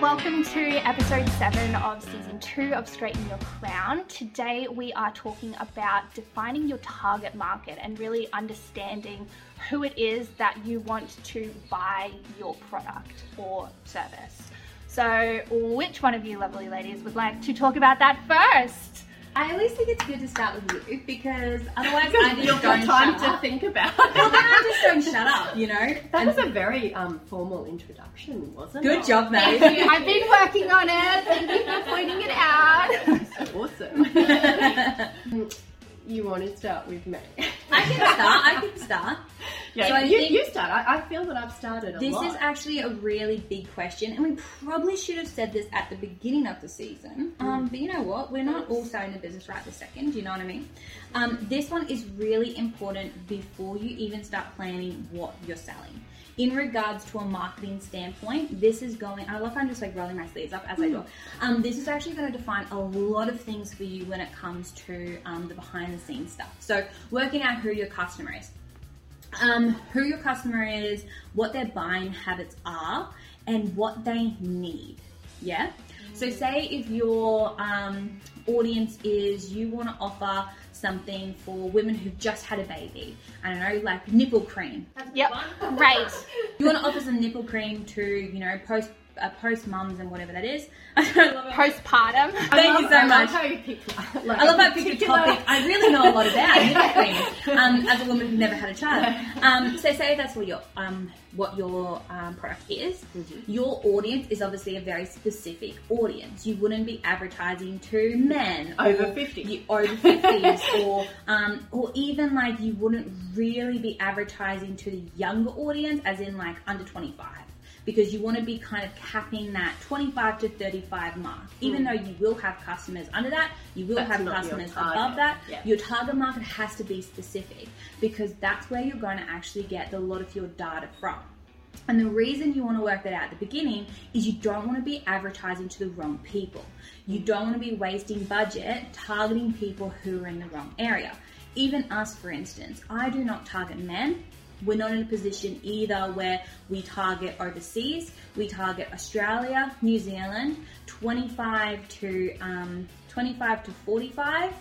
Welcome to episode 7 of season 2 of Straighten Your Crown. Today we are talking about defining your target market and really understanding who it is that you want to buy your product or service. So, which one of you lovely ladies would like to talk about that first? I always think it's good to start with you because otherwise I just You've don't time shut to up. think about Well, then it. I just don't shut up, you know. That And- was a very um, formal introduction, wasn't it? good it? job, mate. I've been working on it. Thank you for pointing it out. Awesome. you want to start with me? I can start. I can start. Yeah, So you, you start. I, I feel that I've started a This lot. is actually a really big question, and we probably should have said this at the beginning of the season. Um, but you know what? We're not all starting the business right this second. You know what I mean? Um, this one is really important before you even start planning what you're selling. In regards to a marketing standpoint, this is going. I love how I'm just like rolling my sleeves up as I go. Um, this is actually going to define a lot of things for you when it comes to um, the behind the scenes stuff. So, working out who your customer is um, who your customer is, what their buying habits are, and what they need. Yeah. So, say if your um, audience is you want to offer something for women who've just had a baby. I don't know, like nipple cream. Yep, great. You want to offer some nipple cream to you know post uh, post mums and whatever that is. I don't love it. Postpartum. Thank you so I much. love how you picked, like, I love a that pick a topic. I really know a lot about um, as a woman who's never had a child. Um, so say that's what your um, what your um, product is. Your audience is obviously a very specific audience. You wouldn't be advertising to men Over 50. you- over fifties, or um, or even like you wouldn't really be advertising to the younger audience, as in like under twenty five because you want to be kind of capping that 25 to 35 mark. Even though you will have customers under that, you will That's have customers above that. Yeah. Your target market has to be specific because that's where you're going to actually get a lot of your data from. And the reason you want to work that out at the beginning is you don't want to be advertising to the wrong people. You don't want to be wasting budget targeting people who are in the wrong area. Even us, for instance, I do not target men. We're not in a position either where we target overseas. We target Australia, New Zealand, 25 to um, 25 to 45,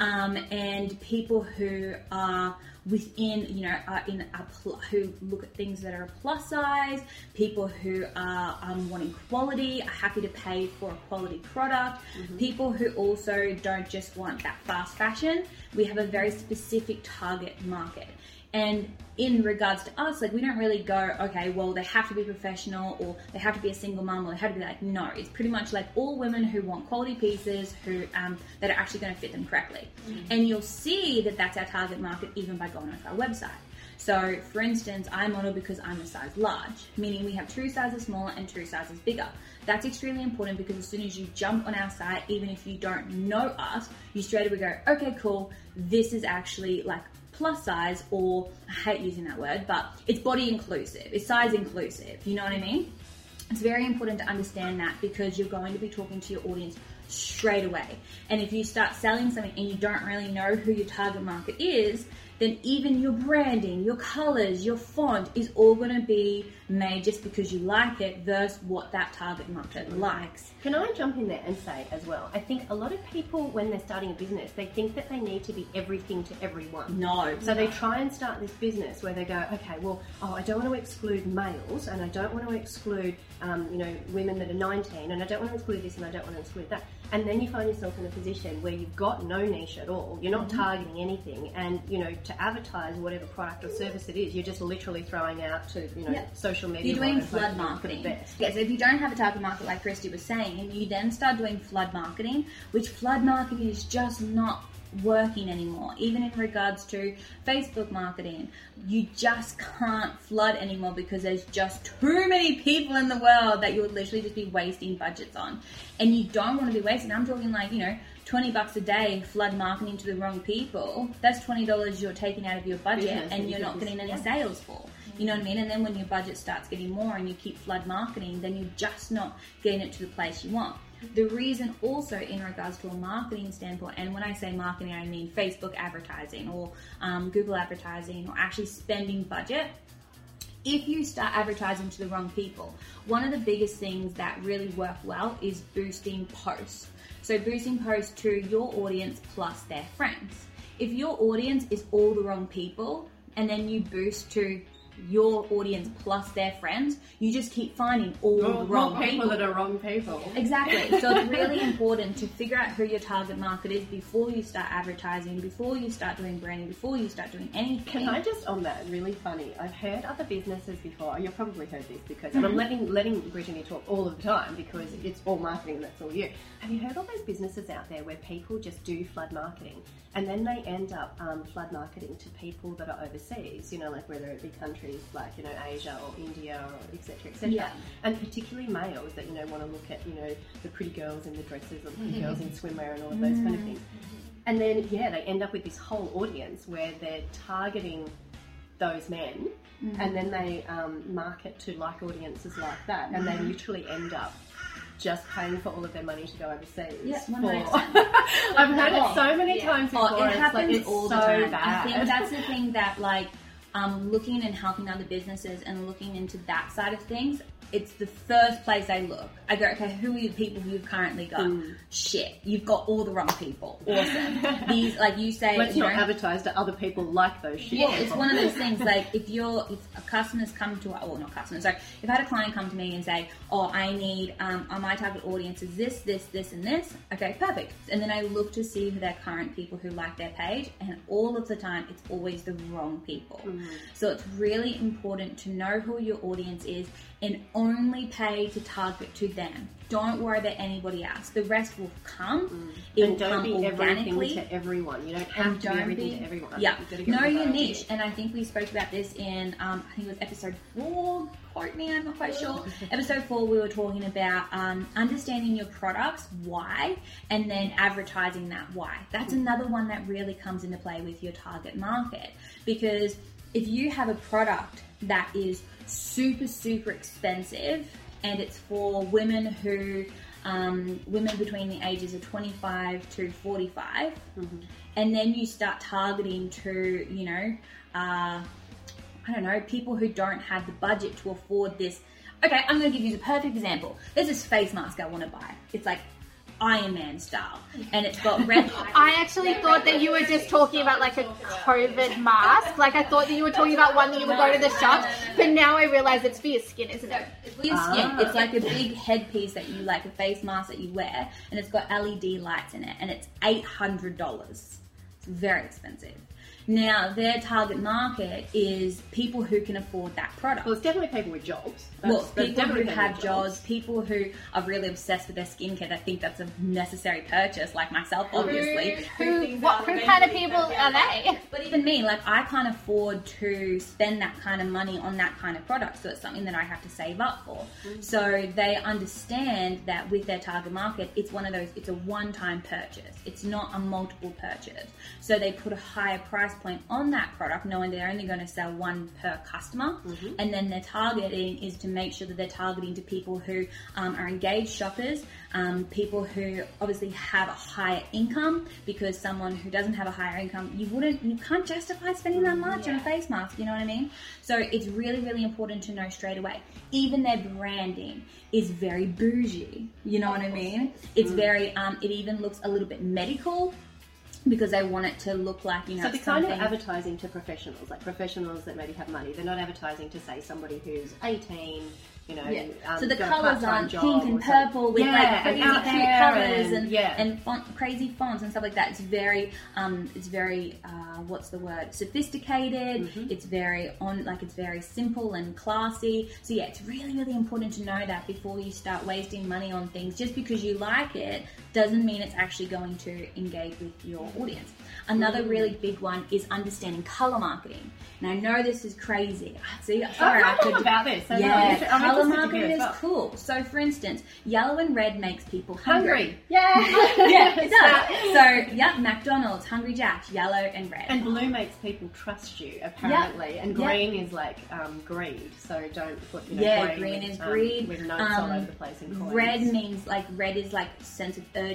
um, and people who are within, you know, are in a pl- who look at things that are a plus size, people who are um, wanting quality, are happy to pay for a quality product, people who also don't just want that fast fashion. We have a very specific target market. And in regards to us, like we don't really go, okay, well they have to be professional or they have to be a single mum or they have to be like, no, it's pretty much like all women who want quality pieces who um, that are actually going to fit them correctly. And you'll see that that's our target market even by going onto our website. So, for instance, I model because I'm a size large, meaning we have two sizes smaller and two sizes bigger. That's extremely important because as soon as you jump on our site, even if you don't know us, you straight away go, okay, cool, this is actually like plus size, or I hate using that word, but it's body inclusive, it's size inclusive. You know what I mean? It's very important to understand that because you're going to be talking to your audience straight away. And if you start selling something and you don't really know who your target market is, then even your branding, your colors, your font is all going to be made just because you like it versus what that target market likes. Can I jump in there and say as well? I think a lot of people, when they're starting a business, they think that they need to be everything to everyone. No. So they try and start this business where they go, okay, well, oh, I don't want to exclude males, and I don't want to exclude, um, you know, women that are 19, and I don't want to exclude this, and I don't want to exclude that. And then you find yourself in a position where you've got no niche at all. You're not mm-hmm. targeting anything, and you know, to advertise whatever product or service it is, you're just literally throwing out to, you know, Yeah. social media. You're doing flood marketing. Yeah, so if you don't have a target market like Kristy was saying, and you then start doing flood marketing, which flood marketing is just not working anymore, even in regards to Facebook marketing. You just can't flood anymore because there's just too many people in the world that you would literally just be wasting budgets on. And you don't want to be wasting. I'm talking like, you know, 20 bucks a day flood marketing to the wrong people. That's $20 you're taking out of your budget and and you're not getting any sales for. You know what I mean? And then when your budget starts getting more and you keep flood marketing, then you're just not getting it to the place you want. The reason also in regards to a marketing standpoint, and when I say marketing, I mean Facebook advertising or um, Google advertising or actually spending budget, if you start advertising to the wrong people, one of the biggest things that really work well is boosting posts. So, boosting posts to your audience plus their friends. If your audience is all the wrong people, and then you boost to your audience plus their friends, you just keep finding all the wrong more people that are wrong people. Exactly. So it's really important to figure out who your target market is before you start advertising, before you start doing branding, before you start doing anything. Can I just on that really funny? I've heard other businesses before. You've probably heard this because and I'm letting letting Brittany talk all of the time because it's all marketing. And that's all you. Have you heard all those businesses out there where people just do flood marketing and then they end up um, flood marketing to people that are overseas? You know, like whether it be countries like you know Asia or India or etc. etc. Yeah. And particularly males that you know want to look at you know the pretty girls in the dresses or the pretty girls in swimwear and all of those kind of mm. things. And then, yeah, they end up with this whole audience where they're targeting those men mm. and then they um, market to like audiences like that and they mm. literally end up just paying for all of their money to go overseas. Yeah, for- I've heard it so many times before. Oh, it it's happens like, it's all so the time. Bad. I think that's the thing that like um, looking and helping other businesses and looking into that side of things. It's the first place I look. I go, okay, who are the people you've currently got? Mm. Shit, you've got all the wrong people. Awesome. These, like you say, Let's you not know, advertise to other people like those shit. well, it's one of those things like if you're if a customers come to well not customers sorry if I had a client come to me and say oh I need um my target audience is this this this and this okay perfect and then I look to see who their current people who like their page and all of the time it's always the wrong people so it's really important to know who your audience is and only pay to target to them. Don't worry about anybody else. The rest will come. It and will don't come be everything to everyone. You don't have and to be don't everything be- to everyone. Yeah, to know your niche, and I think we spoke about this in um, I think it was episode four. Quote me, I'm not quite sure. episode four, we were talking about um, understanding your products, why, and then advertising that why. That's another one that really comes into play with your target market. Because if you have a product that is super super expensive and it's for women who um, women between the ages of 25 to 45 and then you start targeting to you know uh, i don't know people who don't have the budget to afford this. Okay i'm going to give you the perfect example. There's this face mask i want to buy. It's like iron man style and it's got red I actually thought that you were just talking about like a COVID mask. Like I thought that you were talking about one that you would go to the shops, but now I realize it's for your skin, isn't it? It's for your skin. Ah. It's like a big headpiece that you like a face mask that you wear, and it's got LED lights in it, and it's eight hundred dollars. It's very expensive. Now their target market is people who can afford that product. Well, it's definitely people with jobs. That's, Well, people who have with jobs, people who are really obsessed with their skincare, that think that's a necessary purchase, like myself, obviously. Who, what, who kind of people are they? But even me, like I can't afford to spend that kind of money on that kind of product, so it's something that I have to save up for. Mm. So they understand that with their target market, it's one of those, it's a one-time purchase. It's not a multiple purchase. So they put a higher price point on that product, knowing they're only going to sell one per customer, and then their targeting is to make sure that they're targeting to people who um, are engaged shoppers, um, people who obviously have a higher income, because someone who doesn't have a higher income, you wouldn't, you can't justify spending that much on a face mask. You know what I mean? So it's really, really important to know straight away. Even their branding is very bougie. You know what I mean? It's very. Um, it even looks a little bit medical. Because they want it to look like you know So they're kind of advertising to professionals, like professionals that maybe have money. They're not advertising to say somebody who's 18, you know. Yeah. um, so the colours aren't pink and purple with yeah, like crazy out cute colours and, and yeah. and font, crazy fonts and stuff like that. It's very um, it's very uh, what's the word sophisticated. Mm-hmm. It's very on like it's very simple and classy. So yeah, it's really really important to know that before you start wasting money on things. Just because you like it doesn't mean it's actually going to engage with your audience. Another really big one is understanding color marketing. And I know this is crazy. See, sorry, I I've heard could about this. so yeah, I'm color interested to hear marketing is well. cool. So, for instance, yellow and red makes people hungry. Hungry. Yeah. yeah, it does. So, yeah, McDonald's, Hungry Jack's, yellow and red. And blue makes people trust you, apparently. And Yeah. green is like um, greed, so don't put you know, yeah, green, green is um, greed. with notes Um, all over the place and coins. Red means like red is like sense of urgency.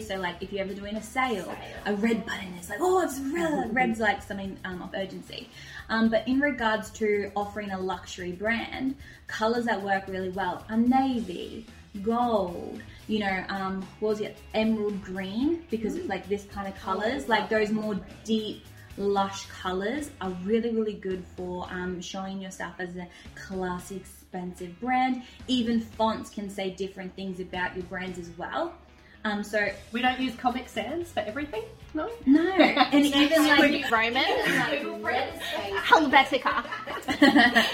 So like if you're ever doing a sale, a red button is like oh it's red. Red's like something um, of urgency. Um, but in regards to offering a luxury brand, colors that work really well are navy, gold, you know, um, what was it, emerald green, because it's like this kind of colors, like those more deep, lush colors are really, really good for um, showing yourself as a classy, expensive brand. Even fonts can say different things about your brands as well. Um, so We don't use Comic Sans for everything, no? no, and even like Roman, Helvetica.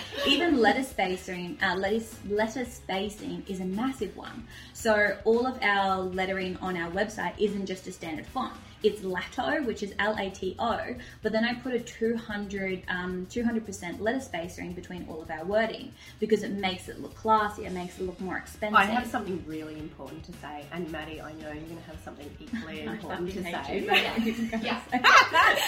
even letter spacing, uh, letter, letter spacing is a massive one. So all of our lettering on our website isn't just a standard font. It's Lato, which is L-A-T-O, but then I put a 200, um, 200% letter spacing between all of our wording because it makes it look classy, it makes it look more expensive. I have something really important to say, and Madi, I know you're going to have something equally important to say. Yeah.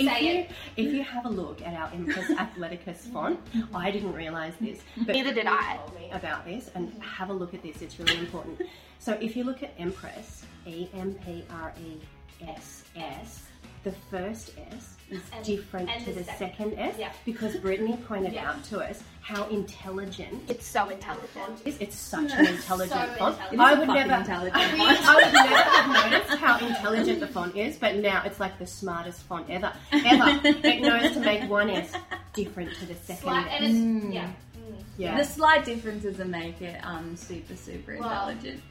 If you, if you have a look at our Empress Athleticus mm-hmm. font, I didn't realise this, mm-hmm. but Neither did I. told me about this, and mm-hmm. have a look at this. It's really important. So if you look at Empress, E M P R E S S, the first S is And- different and to the the second. second S Yeah. because Brittany pointed Yeah. out to us how intelligent It's so intelligent. it's, it's such an intelligent So font. intelligent. It is I a would never, intelligent I would never have noticed how intelligent the font is, but now it's like the smartest font ever. Ever. it knows to make one S different to the second. Like, S. and it's, Mm. yeah. yeah. The slight differences that make it um super super Well- intelligent.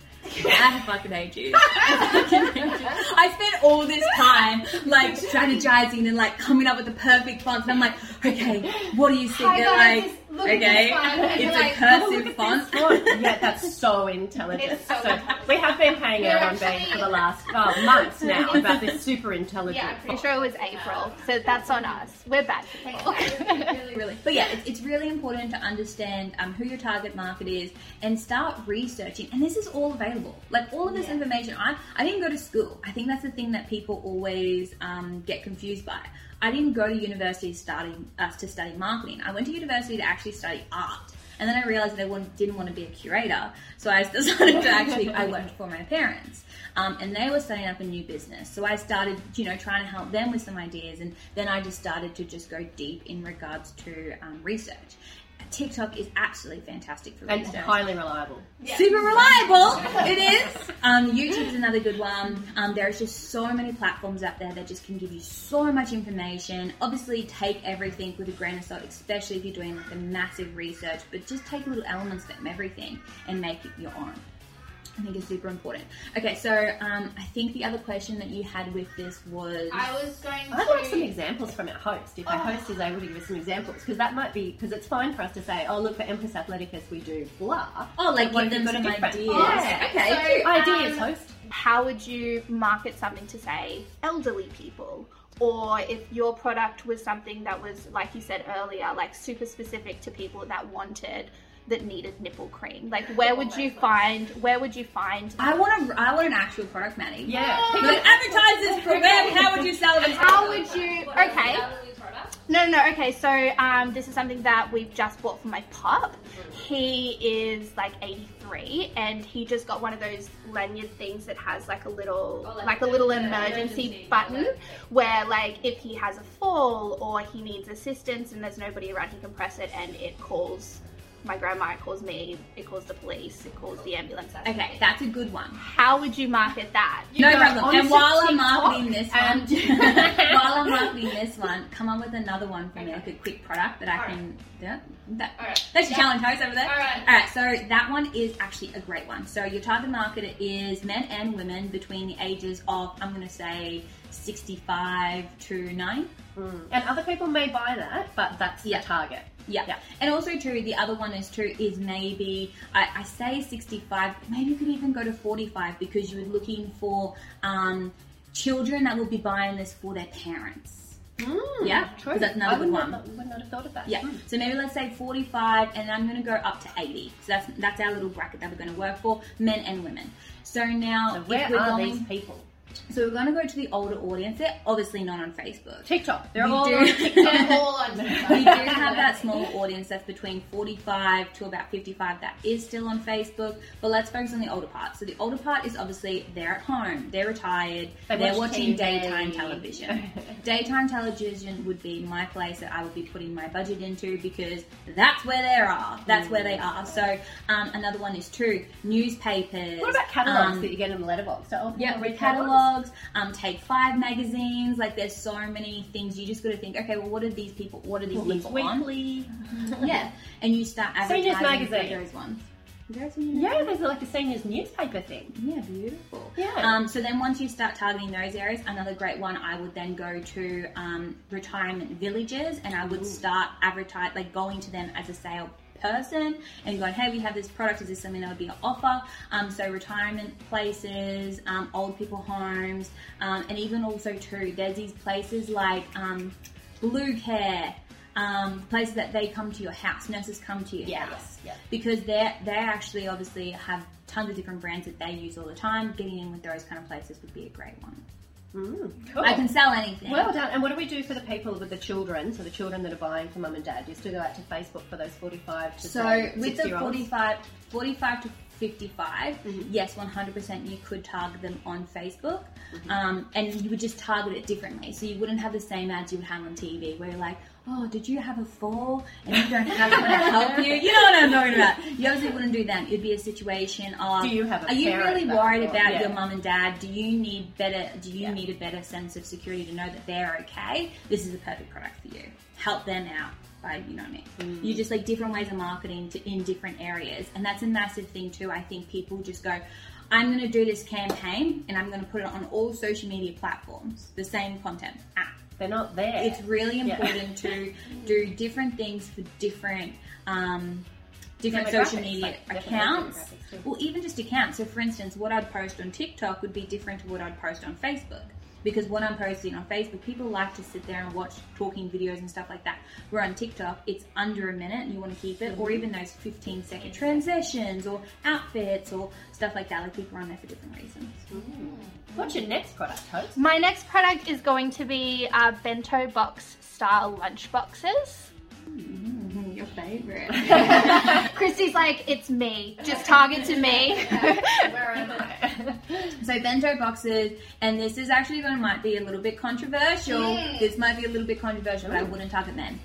I have fucking hate you. I spent all this time like strategizing and like coming up with the perfect fonts, and I'm like, okay, what do you think? Hi They're like, look at okay, this font, it's a like, Have a look cursive at font. font. yeah, that's so intelligent. It's so So intelligent. we have been hanging We're out on Bane actually- for the last oh, months now about this super intelligent Yeah, I'm pretty font. sure it was April, so that's on us. We're bad people. really. But yeah, it's, it's really important to understand um, who your target market is and start researching. And this is all available. Like all of this Yeah. information, I, I didn't go to school. I think that's the thing that people always um, get confused by. I didn't go to university studying uh, to study marketing. I went to university to actually study art. And then I realized that I didn't want to be a curator, so I decided to actually I worked for my parents, um, and they were setting up a new business. So I started, you know, trying to help them with some ideas, and then I just started to just go deep in regards to um, research. TikTok is absolutely fantastic for And research. highly reliable. Super reliable. It is. Um, YouTube is another good one. Um, there's just so many platforms out there that just can give you so much information. Obviously, take everything with a grain of salt, especially if you're doing like the massive research. But just take little elements from everything and make it your own. I think is super important. Okay, so um, I think the other question that you had with this was I was going I'd like some examples from our host, if our Oh. host is able to give us some examples, because that might be, because it's fine for us to say, oh, look, for Empress Athleticus we do blah. oh, like give them you've got a some different- ideas. Yeah. Okay, So- cute. Ideas, Um, host. How would you market something to say elderly people? Or if your product was something that was, like you said earlier, like super specific to people that wanted, that needed nipple cream. Like, where would you find? Where would you find? I want a, I want an actual product, Madi. Yeah. Like, advertise this for them. How would you sell it? How would you? Okay. No, no, no. Okay, so um, this is something that we've just bought for my pup. He is like 83, and he just got one of those lanyard things that has like a little, Oh, like like, a little emergency, emergency button, alert. where like if he has a fall or he needs assistance and there's nobody around, he can press it and it calls my grandma, it calls me, it calls the police, it calls the ambulance. Okay, that's a good one. How would you market that? no go problem. And while I'm marketing this one, while I'm marketing this one, come up with another one for me, like a quick product that I can. Yeah, that, Alright. That's your Yeah. challenge host over there. Alright. All right. So that one is actually a great one. So your target market is men and women between the ages of I'm going to say 65 to 9. Mm. And other people may buy that, but that's Yeah. the target. Yeah. Yeah. And also too, the other one is too is maybe I, I say sixty five, maybe you could even go to forty five because you're looking for um, children that will be buying this for their parents. Mm, Yeah, true. that's another I would good not, would not have thought of that. Yeah. Mm. So maybe let's say forty five, and I'm going to go up to eighty. So that's that's our little bracket that we're going to work for men and women. So now So where we're are going, these people? So we're going to go to the older audience. They're obviously not on Facebook. TikTok. They're We all do. on TikTok. All on TikTok. we do have that small audience that's between 45 to about 55 that is still on Facebook, but let's focus on the older part. So the older part is obviously they're at home, they're retired, They are watch watching TV. daytime television. daytime television would be my place that I would be putting my budget into because that's where they are. That's where they are. So um, another one is too newspapers. What about catalogs um, that you get in the letterbox? People yeah, read read catalogs, um, take five magazines. Like, there's so many things. You just got to think, okay, well, what are these people? What are these Women's people on? Weekly. Yeah, and you start Seniors advertising for magazine. those ones. Is there a seniors Yeah, there's like a seniors newspaper thing. yeah, beautiful. Yeah. Um, so then once you start targeting those areas, another great one, I would then go to um, retirement villages and I would start advertise, like going to them as a sale person and going, hey, we have this product. Is this something that would be an offer? Um, so retirement places, um, old people homes, um, and even also too, there's these places like um, Blue Care. Um, places that they come to your house, nurses come to your Yes, house yeah. because they they actually obviously have tons of different brands that they use all the time. Getting in with those kind of places would be a great one. Mm, cool. I can sell anything. Well done. And what do we do for the people with the children? So the children that are buying for mum and dad, you still go out to Facebook for those 45 to so with the 45, 45 to 55, Mm-hmm. yes, 100% you could target them on Facebook. Mm-hmm. Um, and you would just target it differently. So you wouldn't have the same ads you would have on TV where you're like, oh, did you have a fall and you don't have someone to help you? You know what I'm talking about. You obviously wouldn't do that. It'd be a situation of, Do you have a are you really worried or- about yeah. your mum and dad? Do you need better? Do you Yeah. need a better sense of security to know that they're okay? This is a perfect product for you. Help them out by you know what I mean. Mm. You just like different ways of marketing to, in different areas, and that's a massive thing too. I think people just go. I'm going to do this campaign and I'm going to put it on all social media platforms, the same content. Ah, They're not there. it's really Yeah. important to do different things for different um, different social media like accounts or even just accounts so for instance what i'd post on tiktok would be different to what i'd post on facebook because what i'm posting on facebook people like to sit there and watch talking videos and stuff like that where on tiktok it's under a minute and you want to keep it or even those 15 second transitions or outfits or stuff like that like people are on there for different reasons What's your next product, Host? My next product is going to be uh, bento box style lunch boxes. Mm-hmm, your favorite Kristy's like, it's me. Just target to me. So bento boxes, and this is actually going to might be a little bit controversial. This might be a little bit controversial, but I wouldn't target men.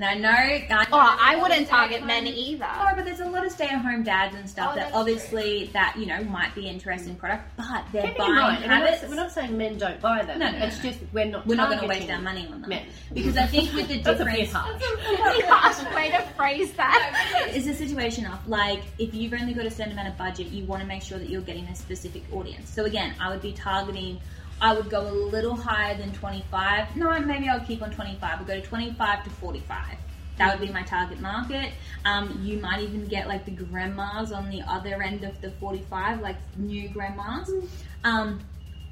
And I know, oh, I, oh, I wouldn't target men either. No, but there's a lot of stay-at-home dads and stuff Oh, that that's obviously that you know might be interested in product, but their Keep in buying mind, we're not, habits. we're not saying men don't buy them. No, no, it's no. just we're not. we're not going to waste our money on them Men. because I think with the That's a bit difference harsh. Really harsh way to phrase that. is a situation of like if you've only got a certain amount of budget, you want to make sure that you're getting a specific audience. So again, I would be targeting. I would go a little higher than 25. No, maybe I'll keep on 25. I'll go to 25 to 45. That would be my target market. Um, you might even get like the grandmas on the other end of the 45, like new grandmas. Um,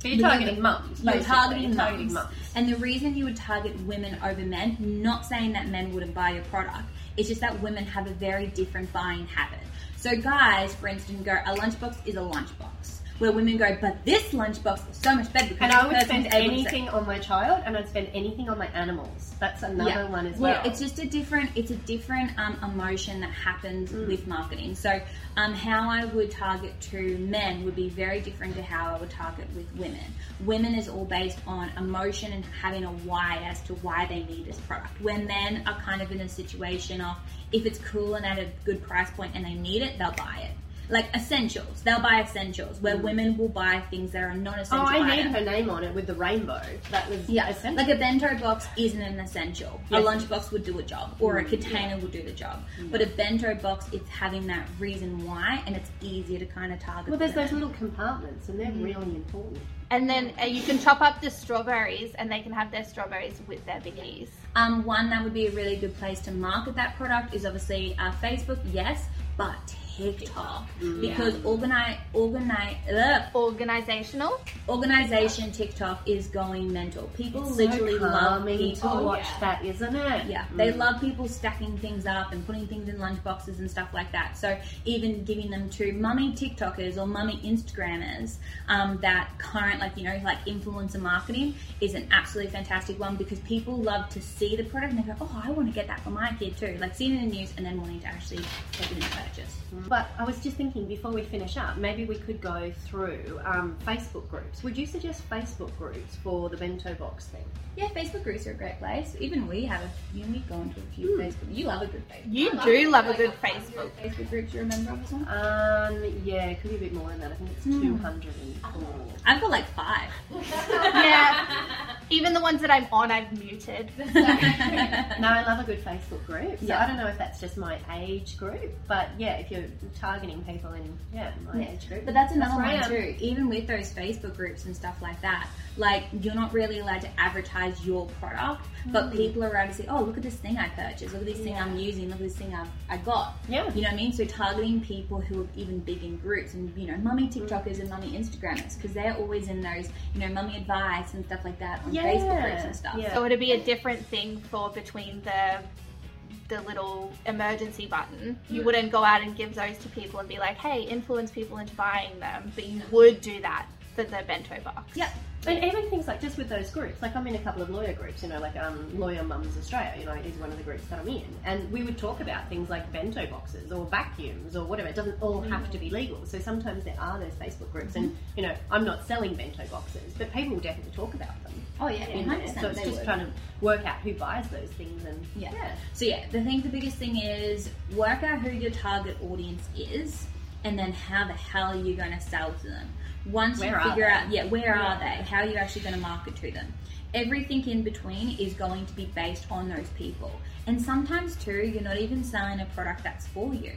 So you're targeting mums. you're targeting targeting mums. And the reason you would target women over men, not saying that men wouldn't buy your product, it's just that women have a very different buying habit. So guys, for instance, go, a lunchbox is a lunchbox. Where women go, but this lunchbox is so much better because And I would spend able to say- anything on my child, and I'd spend anything on my animals. That's another one as well. Yeah, it's just a different it's a different um, emotion that happens Mm. with marketing. So um, how I would target to men would be very different to how I would target with women. Women is all based on emotion and having a why as to why they need this product. Where men are kind of in a situation of if it's cool and at a good price point and they need it, they'll buy it. Like essentials, they'll buy essentials. Where women will buy things that are oh, non-essential. I need items. her name on it with the rainbow. That was Yeah, essential. like a bento box isn't an essential. Yes. A lunchbox would do a job, or a container would do the job. But a bento box, it's having that reason why, and it's easier to kind of target. well, there's them. those little compartments, and they're really important. And then uh, you can chop up the strawberries and they can have their strawberries with their biggies. Um, one that would be a really good place to market that product is obviously uh, Facebook, yes. but TikTok mm. because organize organize ugh, Organizational. organization TikTok is going mental. People literally so love people. to oh, watch yeah. that, isn't it? Yeah, they mm. love people stacking things up and putting things in lunch boxes and stuff like that. So even giving them to mummy TikTokers or mummy Instagrammers um, that current like you know like influencer marketing is an absolutely fantastic one because people love to see the product and they go, oh, I want to get that for my kid too. Like seeing it in the news and then wanting to actually take it in purchase. Mm. But I was just thinking before we finish up, maybe we could go through um, Facebook groups. Would you suggest Facebook groups for the bento box thing? Yeah, Facebook groups are a great place. Even we have a few. We go into a few Facebook. You love a good Facebook. You I do love a like good Facebook. Facebook groups. You remember? Um, yeah, it could be a bit more than that. I think it's Hmm. 204. I've got like five. Yeah. Even the ones that I'm on, I've muted. No, I love a good Facebook group. So Yeah. I don't know if that's just my age group, but yeah, if you're targeting people in yeah my Yeah. age group, But that's another where I one am. too. Even with those Facebook groups and stuff like that, like you're not really allowed to advertise your product, but mm. people are allowed to say, "Oh, look at this thing I purchased. Look at this thing I'm using. Look at this thing I've I got." Yeah. You know what I mean? So targeting people who are even big in groups and you know, mummy mm. TikTokers and mummy Instagrammers because they're always in those you know, mummy advice and stuff like that on Yeah. Facebook groups and stuff. Yeah. So it'd be a different thing for between the the little emergency button. You hmm. wouldn't go out and give those to people and be like, "Hey, influence people into buying them," but you would do that for the bento box. Yep. And even things like just with those groups, like I'm in a couple of lawyer groups, you know, like um, Lawyer Mums Australia, you know, is one of the groups that I'm in. And we would talk about things like bento boxes or vacuums or whatever. It doesn't all have to be legal. So sometimes there are those Facebook groups. And, you know, I'm not selling bento boxes, but people will definitely talk about them. Oh yeah, in there. So it's just trying to work out who buys those things and Yeah. yeah. So yeah, the thing, the biggest thing is work out who your target audience is, and then how the hell are you going to sell to them? Once Where you figure out, yeah, where are they? How are you actually going to market to them? Everything in between is going to be based on those people, and sometimes too, you're not even selling a product that's for you,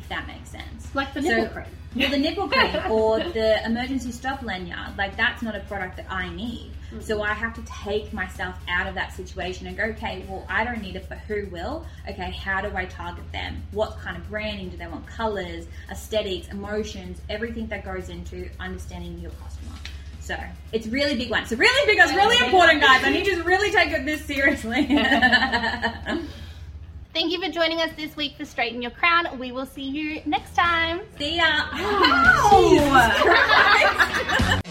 if that makes sense. Like the So- nipple cream. Well, the nipple cream or the emergency stop lanyard, like that's not a product that I need. So I have to take myself out of that situation and go, okay, well, I don't need it, but who will? Okay, how do I target them? What kind of branding do they want? Colors, aesthetics, emotions, everything that goes into understanding your customer. So it's really big one. So really big, it's really important, guys. I need you to really take it this seriously. Thank you for joining us this week for Straighten Your Crown. We will see you next time. See ya. Oh,